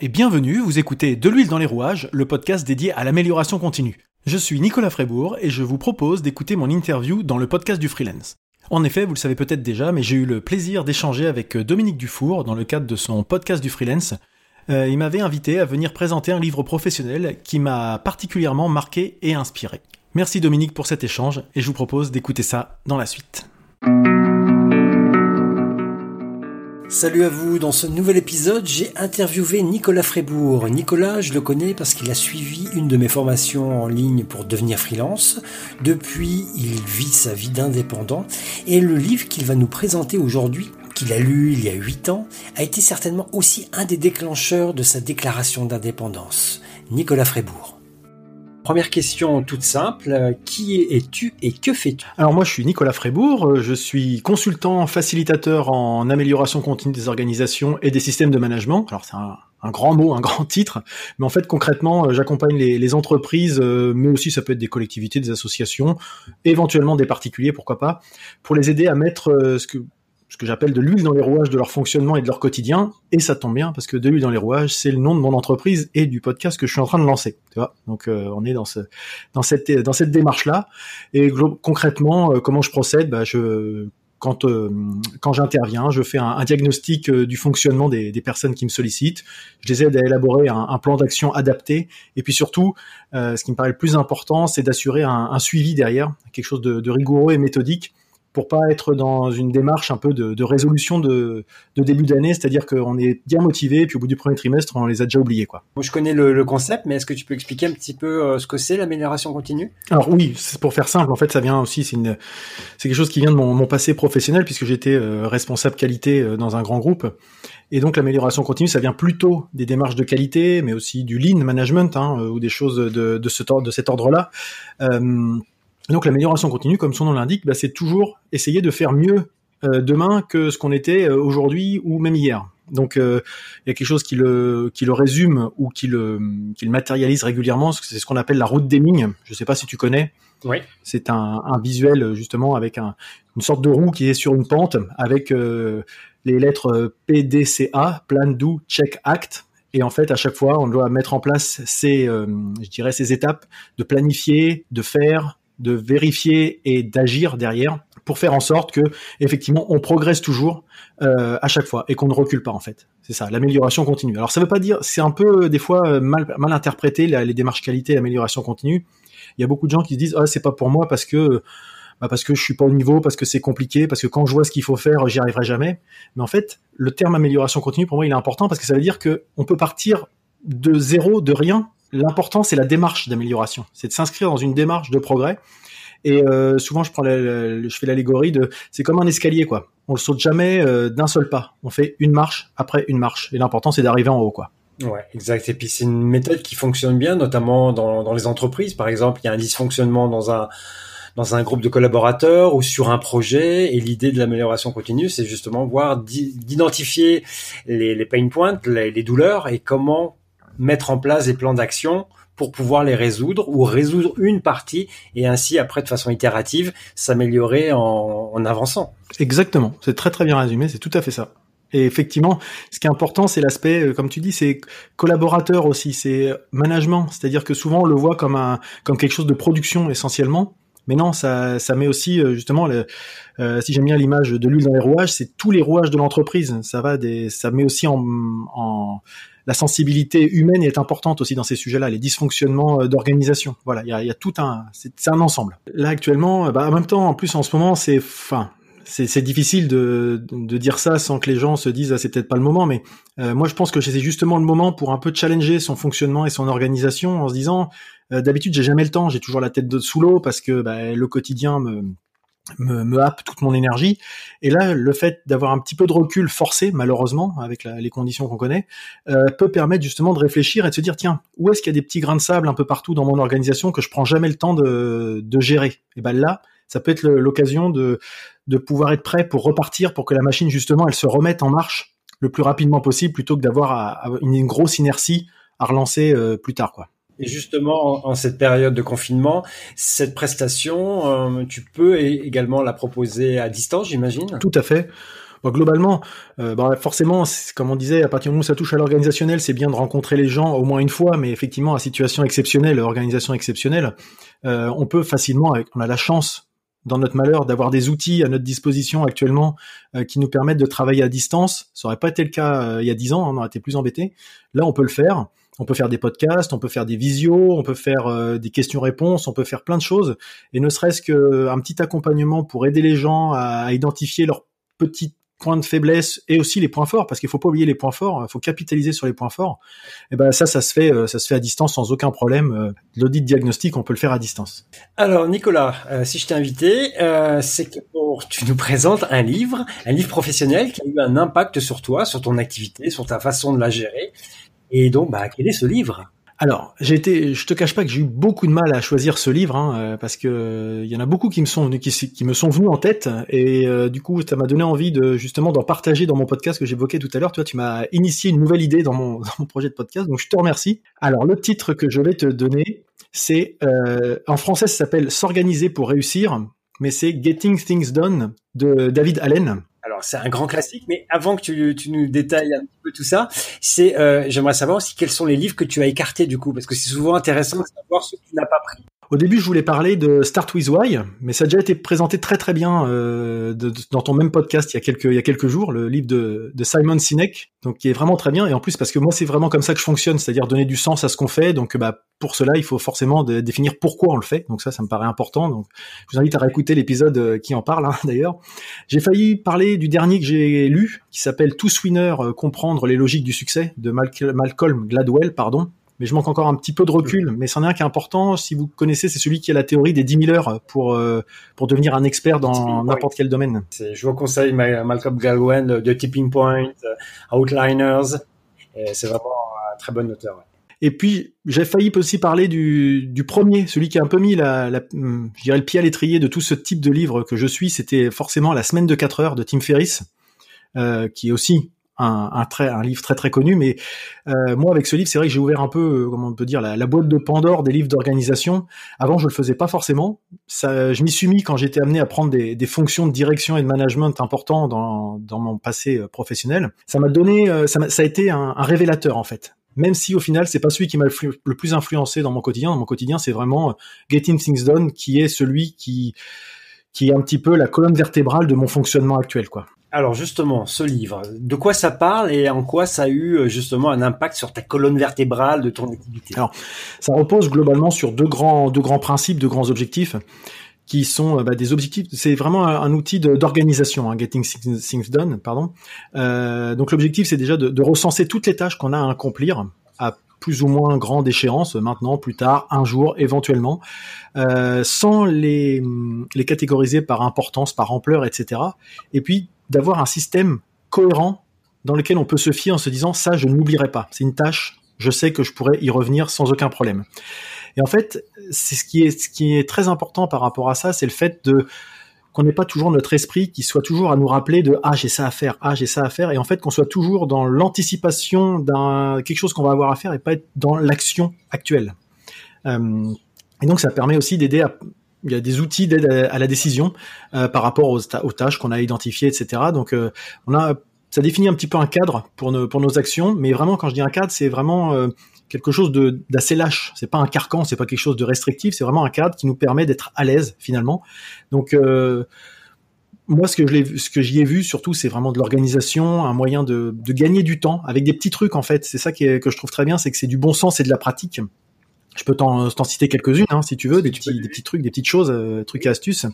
Et bienvenue, vous écoutez De l'huile dans les rouages, le podcast dédié à l'amélioration continue. Je suis Nicolas Frébourg et je vous propose d'écouter mon interview dans le podcast du freelance. En effet, vous le savez peut-être déjà, mais j'ai eu le plaisir d'échanger avec Dominique Dufour dans le cadre de son podcast du freelance. Euh, il m'avait invité à venir présenter un livre professionnel qui m'a particulièrement marqué et inspiré. Merci Dominique pour cet échange et je vous propose d'écouter ça dans la suite. Salut à vous, dans ce nouvel épisode, j'ai interviewé Nicolas Frébourg. Nicolas, je le connais parce qu'il a suivi une de mes formations en ligne pour devenir freelance. Depuis, il vit sa vie d'indépendant et le livre qu'il va nous présenter aujourd'hui, qu'il a lu il y a 8 ans, a été certainement aussi un des déclencheurs de sa déclaration d'indépendance. Nicolas Frébourg. Première question toute simple, qui es-tu et que fais-tu? Alors moi je suis Nicolas Frébourg, je suis consultant facilitateur en amélioration continue des organisations et des systèmes de management. Alors c'est un, grand mot, un grand titre, mais en fait concrètement j'accompagne les, les, entreprises, euh, mais aussi ça peut être des collectivités, des associations, éventuellement des particuliers, pourquoi pas, pour les aider à mettre euh, ce que ce que j'appelle de l'huile dans les rouages de leur fonctionnement et de leur quotidien. Et ça tombe bien parce que de l'huile dans les rouages, c'est le nom de mon entreprise et du podcast que je suis en train de lancer. Donc euh, on est dans ce dans cette dans cette démarche là. Et concrètement, euh, comment je procède? Bah, je quand euh, quand j'interviens, je fais un, diagnostic du fonctionnement des, personnes qui me sollicitent. Je les aide à élaborer un, plan d'action adapté. Et puis surtout, ce qui me paraît le plus important, c'est d'assurer un, suivi derrière, quelque chose de rigoureux et méthodique pour pas être dans une démarche un peu de, de résolution de, de début d'année, c'est-à-dire qu'on est bien motivé, puis au bout du premier trimestre, on les a déjà oubliés. Quoi. Je connais le, le concept, mais est-ce que tu peux expliquer un petit peu euh, ce que c'est l'amélioration continue? Alors oui, pour faire simple, en fait, ça vient aussi, c'est une, c'est quelque chose qui vient de mon, mon passé professionnel, puisque j'étais euh, responsable qualité euh, dans un grand groupe. Et donc l'amélioration continue, ça vient plutôt des démarches de qualité, mais aussi du lean management hein, ou des choses de, de, ce, de cet ordre-là. Euh, donc l'amélioration continue, comme son nom l'indique, bah, c'est toujours essayer de faire mieux euh, demain que ce qu'on était euh, aujourd'hui ou même hier. Donc euh, il y a quelque chose qui le qui le résume ou qui le qui le matérialise régulièrement. C'est ce qu'on appelle la route d'Eming. Je ne sais pas si tu connais. Oui. C'est un, un, visuel justement avec un, une sorte de roue qui est sur une pente avec les lettres PDCA, Plan, Do, Check, Act. Et en fait, à chaque fois, on doit mettre en place ces, je dirais, ces étapes de planifier, de faire, de vérifier et d'agir derrière pour faire en sorte que effectivement on progresse toujours euh, à chaque fois et qu'on ne recule pas en fait. C'est ça, l'amélioration continue. Alors ça veut pas dire, c'est un peu des fois mal, mal interprété les démarches qualité, l'amélioration continue. Il y a beaucoup de gens qui se disent ah c'est pas pour moi parce que bah parce que je suis pas au niveau, parce que c'est compliqué, parce que quand je vois ce qu'il faut faire, j'y arriverai jamais. Mais en fait, le terme amélioration continue pour moi il est important parce que ça veut dire que on peut partir de zéro, de rien, l'important c'est la démarche d'amélioration, c'est de s'inscrire dans une démarche de progrès. Et euh, souvent je fais l'allégorie de, c'est comme un escalier quoi. On le saute jamais euh, d'un seul pas. On fait une marche après une marche. Et l'important c'est d'arriver en haut quoi. Ouais, exact. Et puis c'est une méthode qui fonctionne bien, notamment dans, les entreprises. Par exemple, il y a un dysfonctionnement dans un dans un groupe de collaborateurs ou sur un projet. Et l'idée de l'amélioration continue, c'est justement voir d'identifier les, pain points, les douleurs et comment mettre en place des plans d'action pour pouvoir les résoudre ou résoudre une partie et ainsi après de façon itérative s'améliorer en, en avançant. Exactement, c'est très très bien résumé, c'est tout à fait ça. Et effectivement, ce qui est important, c'est l'aspect, euh, comme tu dis, c'est collaborateur aussi, c'est management. C'est-à-dire que souvent on le voit comme un, comme quelque chose de production essentiellement. Mais non, ça, ça met aussi euh, justement, le, euh, si j'aime bien l'image de l'huile dans les rouages, c'est tous les rouages de l'entreprise. Ça va des, ça met aussi en, en la sensibilité humaine est importante aussi dans ces sujets-là, les dysfonctionnements euh, d'organisation. Voilà, il y a, y a, tout un, c'est un ensemble. Là actuellement, bah, en même temps, en plus en ce moment, c'est, enfin, c'est difficile de, de, dire ça sans que les gens se disent ah, c'est peut-être pas le moment, mais euh, moi je pense que c'est justement le moment pour un peu challenger son fonctionnement et son organisation en se disant euh, d'habitude j'ai jamais le temps, j'ai toujours la tête de sous l'eau parce que bah, le quotidien me me, me happe toute mon énergie. Et là, le fait d'avoir un petit peu de recul forcé, malheureusement, avec les conditions qu'on connaît, euh, peut permettre justement de réfléchir et de se dire, tiens, où est-ce qu'il y a des petits grains de sable un peu partout dans mon organisation que je prends jamais le temps de, de gérer? Et ben là, ça peut être l'occasion de, de pouvoir être prêt pour repartir, pour que la machine, justement, elle se remette en marche le plus rapidement possible, plutôt que d'avoir une, grosse inertie à relancer euh, plus tard, quoi. Et justement, en, cette période de confinement, cette prestation, euh, tu peux également la proposer à distance, j'imagine? Tout à fait. Bon, globalement, euh, bah, forcément, comme on disait, à partir du moment où ça touche à l'organisationnel, c'est bien de rencontrer les gens au moins une fois, mais effectivement, à situation exceptionnelle, organisation exceptionnelle, euh, on peut facilement, on a la chance dans notre malheur d'avoir des outils à notre disposition actuellement euh, qui nous permettent de travailler à distance. Ça aurait pas été le cas euh, il y a dix ans, hein, on aurait été plus embêté. Là, on peut le faire. On peut faire des podcasts, on peut faire des visios, on peut faire euh, des questions-réponses, on peut faire plein de choses. Et ne serait-ce qu'un petit accompagnement pour aider les gens à, identifier leurs petites points de faiblesse et aussi les points forts parce qu'il faut pas oublier les points forts il faut capitaliser sur les points forts. Et ben ça ça se fait ça se fait à distance sans aucun problème l'audit diagnostic on peut le faire à distance. Alors Nicolas euh, si je t'ai invité euh, c'est que pour tu nous présentes un livre un livre professionnel qui a eu un impact sur toi sur ton activité sur ta façon de la gérer. Et donc bah quel est ce livre? Alors, j'ai été, je te cache pas que j'ai eu beaucoup de mal à choisir ce livre hein, euh, parce que il y en a beaucoup qui me sont qui, qui me sont venus en tête et euh, du coup, ça m'a donné envie de justement d'en partager dans mon podcast que j'évoquais tout à l'heure. Toi, tu m'as initié une nouvelle idée dans mon, projet de podcast, donc je te remercie. Alors, le titre que je vais te donner, c'est euh, en français, ça s'appelle S'organiser pour réussir, mais c'est Getting Things Done de David Allen alors c'est un grand classique, mais avant que tu, tu, nous détailles un petit peu tout ça, c'est euh, j'aimerais savoir aussi quels sont les livres que tu as écartés du coup, parce que c'est souvent intéressant de savoir ce que tu n'as pas pris. Au début, je voulais parler de Start with Why, mais ça a déjà été présenté très très bien euh, dans ton même podcast il y a quelques jours, le livre de, Simon Sinek, donc qui est vraiment très bien. Et en plus parce que moi c'est vraiment comme ça que je fonctionne, c'est-à-dire donner du sens à ce qu'on fait. Donc bah pour cela, il faut forcément définir pourquoi on le fait. Donc ça, ça me paraît important. Donc je vous invite à réécouter l'épisode euh, qui en parle hein, d'ailleurs. J'ai failli parler du dernier que j'ai lu, qui s'appelle Tous Winners, euh, comprendre les logiques du succès de Malcolm Gladwell, pardon mais je manque encore un petit peu de recul. Mais c'en est un qui est important. Si vous connaissez, c'est celui qui a la théorie des 10 000 heures pour euh, pour devenir un expert dans n'importe quel domaine. Je vous conseille Malcolm Gladwell de Tipping Point, euh, Outliners. C'est vraiment un très bon auteur. Et puis, j'ai failli aussi parler du, du, premier, celui qui a un peu mis la, la, je dirais le pied à l'étrier de tout ce type de livre que je suis. C'était forcément La semaine de 4 heures de Tim Ferriss, euh, qui est aussi un, un, très, un livre très très connu, mais euh, moi avec ce livre, c'est vrai que j'ai ouvert un peu, euh, comment on peut dire, la, boîte de Pandore des livres d'organisation. Avant, je le faisais pas forcément. Ça, je m'y suis mis quand j'étais amené à prendre des, des, fonctions de direction et de management importants dans, dans mon passé euh, professionnel. Ça m'a donné, euh, ça, a, ça a été un, un, révélateur en fait. Même si au final, c'est pas celui qui m'a le plus influencé dans mon quotidien. Dans mon quotidien, c'est vraiment Getting Things Done qui est celui qui qui est un petit peu la colonne vertébrale de mon fonctionnement actuel, quoi. Alors justement, ce livre, de quoi ça parle et en quoi ça a eu euh, justement un impact sur ta colonne vertébrale de ton activité? Alors, ça repose globalement sur deux grands, deux grands principes, deux grands objectifs qui sont euh, bah, des objectifs. C'est vraiment un, outil d'organisation, hein, Getting Things Done, pardon. Euh, donc l'objectif, c'est déjà de, recenser toutes les tâches qu'on a à accomplir à plus ou moins grande échéance, maintenant, plus tard, un jour, éventuellement, sans les, les catégoriser par importance, par ampleur, etc. Et puis d'avoir un système cohérent dans lequel on peut se fier en se disant ça, je n'oublierai pas. C'est une tâche, je sais que je pourrais y revenir sans aucun problème. Et en fait, c'est ce qui est ce qui est très important par rapport à ça, c'est le fait de qu'on n'ait pas toujours notre esprit qui soit toujours à nous rappeler de ah j'ai ça à faire, ah j'ai ça à faire, et en fait qu'on soit toujours dans l'anticipation d'un quelque chose qu'on va avoir à faire et pas être dans l'action actuelle. Euh, et donc ça permet aussi d'aider à il y a des outils d'aide à, la décision euh, par rapport aux, tâches qu'on a identifiées, etc. Donc, euh, on a, ça définit un petit peu un cadre pour nos, pour nos actions, mais vraiment, quand je dis un cadre, c'est vraiment euh, quelque chose d'assez lâche. C'est pas un carcan, c'est pas quelque chose de restrictif, c'est vraiment un cadre qui nous permet d'être à l'aise finalement. Donc, moi, ce que j'y ai vu surtout, c'est vraiment de l'organisation, un moyen de, de, gagner du temps avec des petits trucs en fait. C'est ça qui que je trouve très bien, c'est que c'est du bon sens et de la pratique. Je peux t'en citer quelques-unes, hein, si tu veux, des petits, des petits trucs, des petites choses, euh, trucs et astuces.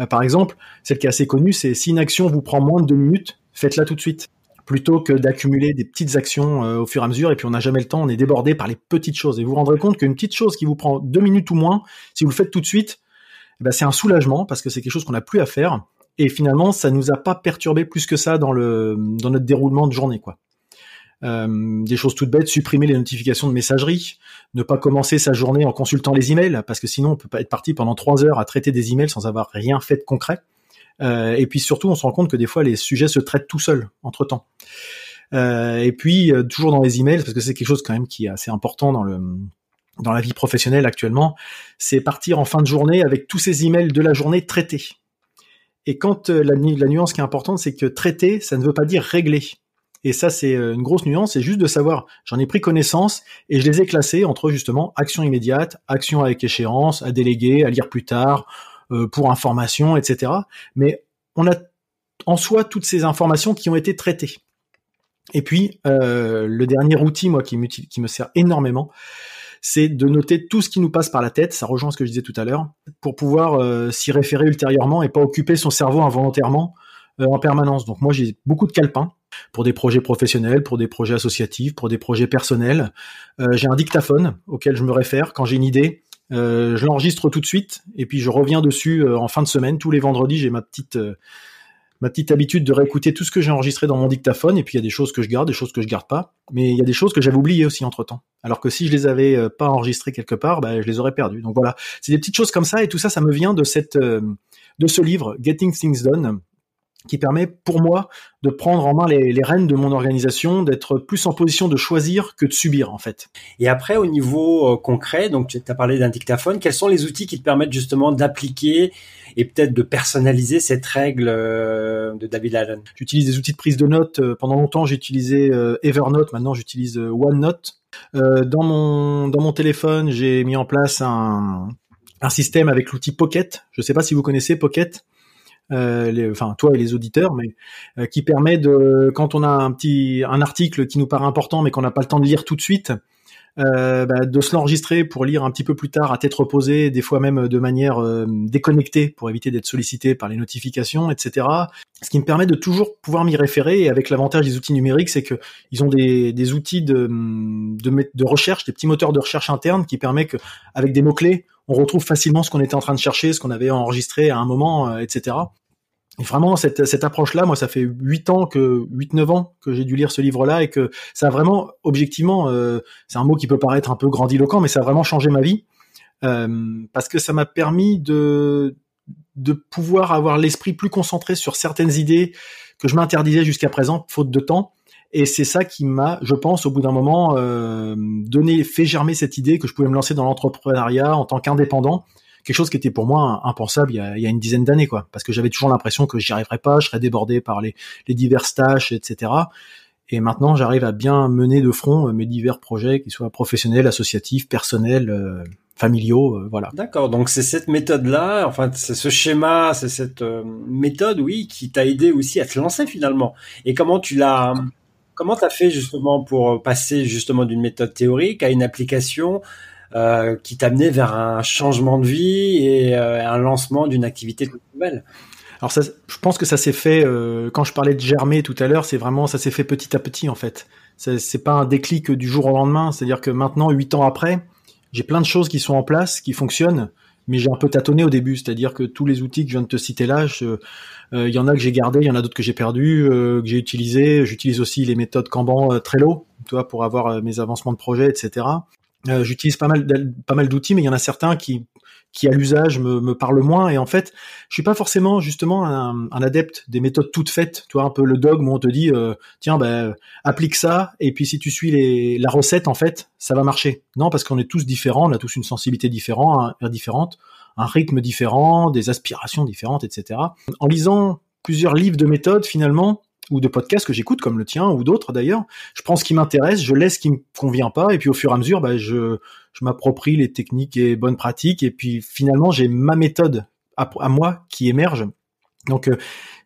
Euh, par exemple, celle qui est assez connue, c'est si une action vous prend moins de deux minutes, faites-la tout de suite, plutôt que d'accumuler des petites actions euh, au fur et à mesure, et puis on n'a jamais le temps, on est débordé par les petites choses. Et vous vous rendrez compte qu'une petite chose qui vous prend deux minutes ou moins, si vous le faites tout de suite, eh ben c'est un soulagement parce que c'est quelque chose qu'on n'a plus à faire. Et finalement, ça nous a pas perturbé plus que ça dans le dans notre déroulement de journée, quoi. Euh, des choses toutes bêtes, supprimer les notifications de messagerie, ne pas commencer sa journée en consultant les emails, parce que sinon on peut pas être parti pendant trois heures à traiter des emails sans avoir rien fait de concret. Euh, et puis surtout, on se rend compte que des fois les sujets se traitent tout seuls entre temps. Euh, et puis toujours dans les emails, parce que c'est quelque chose quand même qui est assez important dans le dans la vie professionnelle actuellement, c'est partir en fin de journée avec tous ces emails de la journée traités. Et quand la, la nuance qui est importante, c'est que traiter, ça ne veut pas dire régler. Et ça, c'est une grosse nuance. C'est juste de savoir, j'en ai pris connaissance et je les ai classés entre justement action immédiate, action avec échéance, à déléguer, à lire plus tard, pour information, etc. Mais on a en soi toutes ces informations qui ont été traitées. Et puis, euh, le dernier outil, moi, qui, me sert énormément, c'est de noter tout ce qui nous passe par la tête, ça rejoint ce que je disais tout à l'heure, pour pouvoir euh, s'y référer ultérieurement et pas occuper son cerveau involontairement euh, en permanence. Donc moi, j'ai beaucoup de calepins pour des projets professionnels, pour des projets associatifs, pour des projets personnels. j'ai un dictaphone auquel je me réfère quand j'ai une idée. je l'enregistre tout de suite et puis je reviens dessus en fin de semaine. Tous les vendredis, j'ai ma petite ma petite habitude de réécouter tout ce que j'ai enregistré dans mon dictaphone, et puis il y a des choses que je garde, des choses que je garde pas, mais il y a des choses que j'avais oubliées aussi entre temps. Alors que si je les avais euh, pas enregistrées quelque part, bah, je les aurais perdues. Donc voilà, c'est des petites choses comme ça, et tout ça, ça me vient de cette, euh, de ce livre, Getting Things Done, qui permet pour moi de prendre en main les, les rênes de mon organisation, d'être plus en position de choisir que de subir en fait. Et après au niveau euh, concret, donc tu as parlé d'un dictaphone, quels sont les outils qui te permettent justement d'appliquer et peut-être de personnaliser cette règle euh, de David Allen? J'utilise des outils de prise de notes. Euh, pendant longtemps, j'ai utilisé Evernote. Maintenant, j'utilise OneNote. dans mon dans mon téléphone, j'ai mis en place un un système avec l'outil Pocket. Je ne sais pas si vous connaissez Pocket. Euh, les, enfin toi et les auditeurs, mais euh, qui permet de, quand on a un petit un article qui nous paraît important mais qu'on n'a pas le temps de lire tout de suite, euh, bah, de se l'enregistrer pour lire un petit peu plus tard à tête reposée, des fois même de manière euh, déconnectée pour éviter d'être sollicité par les notifications, etc. Ce qui me permet de toujours pouvoir m'y référer. Et avec l'avantage des outils numériques, c'est que ils ont des, des outils de, de, de recherche, des petits moteurs de recherche internes qui permettent que, avec des mots clés, on retrouve facilement ce qu'on était en train de chercher, ce qu'on avait enregistré à un moment, euh, etc. Et vraiment, cette, cette approche-là, moi, ça fait 8 ans que, 8-9 ans que j'ai dû lire ce livre-là et que ça a vraiment, objectivement, euh, c'est un mot qui peut paraître un peu grandiloquent, mais ça a vraiment changé ma vie. Euh, parce que ça m'a permis de, de pouvoir avoir l'esprit plus concentré sur certaines idées que je m'interdisais jusqu'à présent, faute de temps. Et c'est ça qui m'a, je pense, au bout d'un moment, euh, donné, fait germer cette idée que je pouvais me lancer dans l'entrepreneuriat en tant qu'indépendant quelque chose qui était pour moi impensable il y a, il y a une dizaine d'années, quoi. Parce que j'avais toujours l'impression que j'y arriverais pas, je serais débordé par les, les diverses tâches, etc. Et maintenant, j'arrive à bien mener de front euh, mes divers projets, qu'ils soient professionnels, associatifs, personnels, euh, familiaux, euh, voilà. D'accord. Donc c'est cette méthode-là, enfin c'est ce schéma, c'est cette méthode, oui, qui t'a aidé aussi à te lancer finalement. Et comment tu l'as, comment t'as fait justement pour passer justement d'une méthode théorique à une application euh, qui t'amenait vers un changement de vie et euh, un lancement d'une activité nouvelle? Alors je pense que ça s'est fait euh, quand je parlais de germer tout à l'heure, c'est vraiment ça s'est fait petit à petit en fait. C'est pas un déclic du jour au lendemain, c'est-à-dire que maintenant, huit ans après, j'ai plein de choses qui sont en place, qui fonctionnent, mais j'ai un peu tâtonné au début, c'est-à-dire que tous les outils que je viens de te citer là, il y en a que j'ai gardé, il y en a d'autres que j'ai perdu, que j'ai utilisé. J'utilise aussi les méthodes Kanban, Trello, tu vois, pour avoir mes avancements de projet, etc. Euh, j'utilise pas mal pas mal d'outils, mais il y en a certains qui qui à l'usage me, me parlent moins. Et en fait, je suis pas forcément justement un, un adepte des méthodes toutes faites. Tu vois un peu le dogme où on te dit euh, tiens ben applique ça et puis si tu suis les, la recette en fait ça va marcher. Non parce qu'on est tous différents, on a tous une sensibilité différente, différente, un rythme différent, des aspirations différentes, etc. En lisant plusieurs livres de méthodes finalement ou de podcasts que j'écoute comme le tien ou d'autres d'ailleurs. Je prends ce qui m'intéresse, je laisse ce qui me convient pas et puis au fur et à mesure, bah, je, je m'approprie les techniques et bonnes pratiques et puis finalement j'ai ma méthode à, moi qui émerge. Donc euh,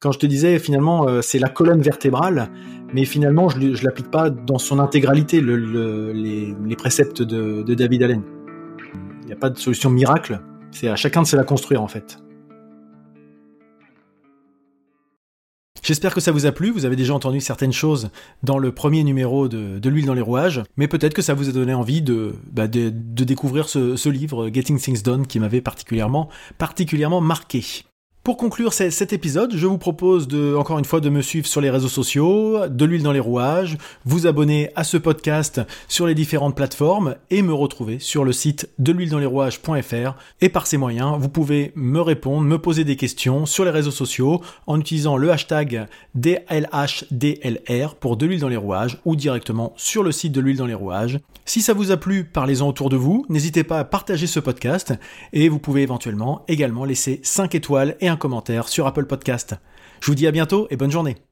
quand je te disais finalement euh, c'est la colonne vertébrale, mais finalement je, je l'applique pas dans son intégralité le, les, les, préceptes de, de David Allen. Il n'y a pas de solution miracle. C'est à chacun de se la construire en fait. J'espère que ça vous a plu, vous avez déjà entendu certaines choses dans le premier numéro de, l'huile dans les rouages, mais peut-être que ça vous a donné envie de, bah, de, découvrir ce, ce, livre, Getting Things Done, qui m'avait particulièrement, particulièrement marqué. Pour conclure cet épisode, je vous propose de, encore une fois de me suivre sur les réseaux sociaux, de l'huile dans les rouages, vous abonner à ce podcast sur les différentes plateformes et me retrouver sur le site de l'huile dans les rouages.fr. Et par ces moyens, vous pouvez me répondre, me poser des questions sur les réseaux sociaux en utilisant le hashtag DLHDLR pour de l'huile dans les rouages ou directement sur le site de l'huile dans les rouages. Si ça vous a plu, parlez-en autour de vous, n'hésitez pas à partager ce podcast et vous pouvez éventuellement également laisser 5 étoiles et un commentaire sur Apple Podcast. Je vous dis à bientôt et bonne journée.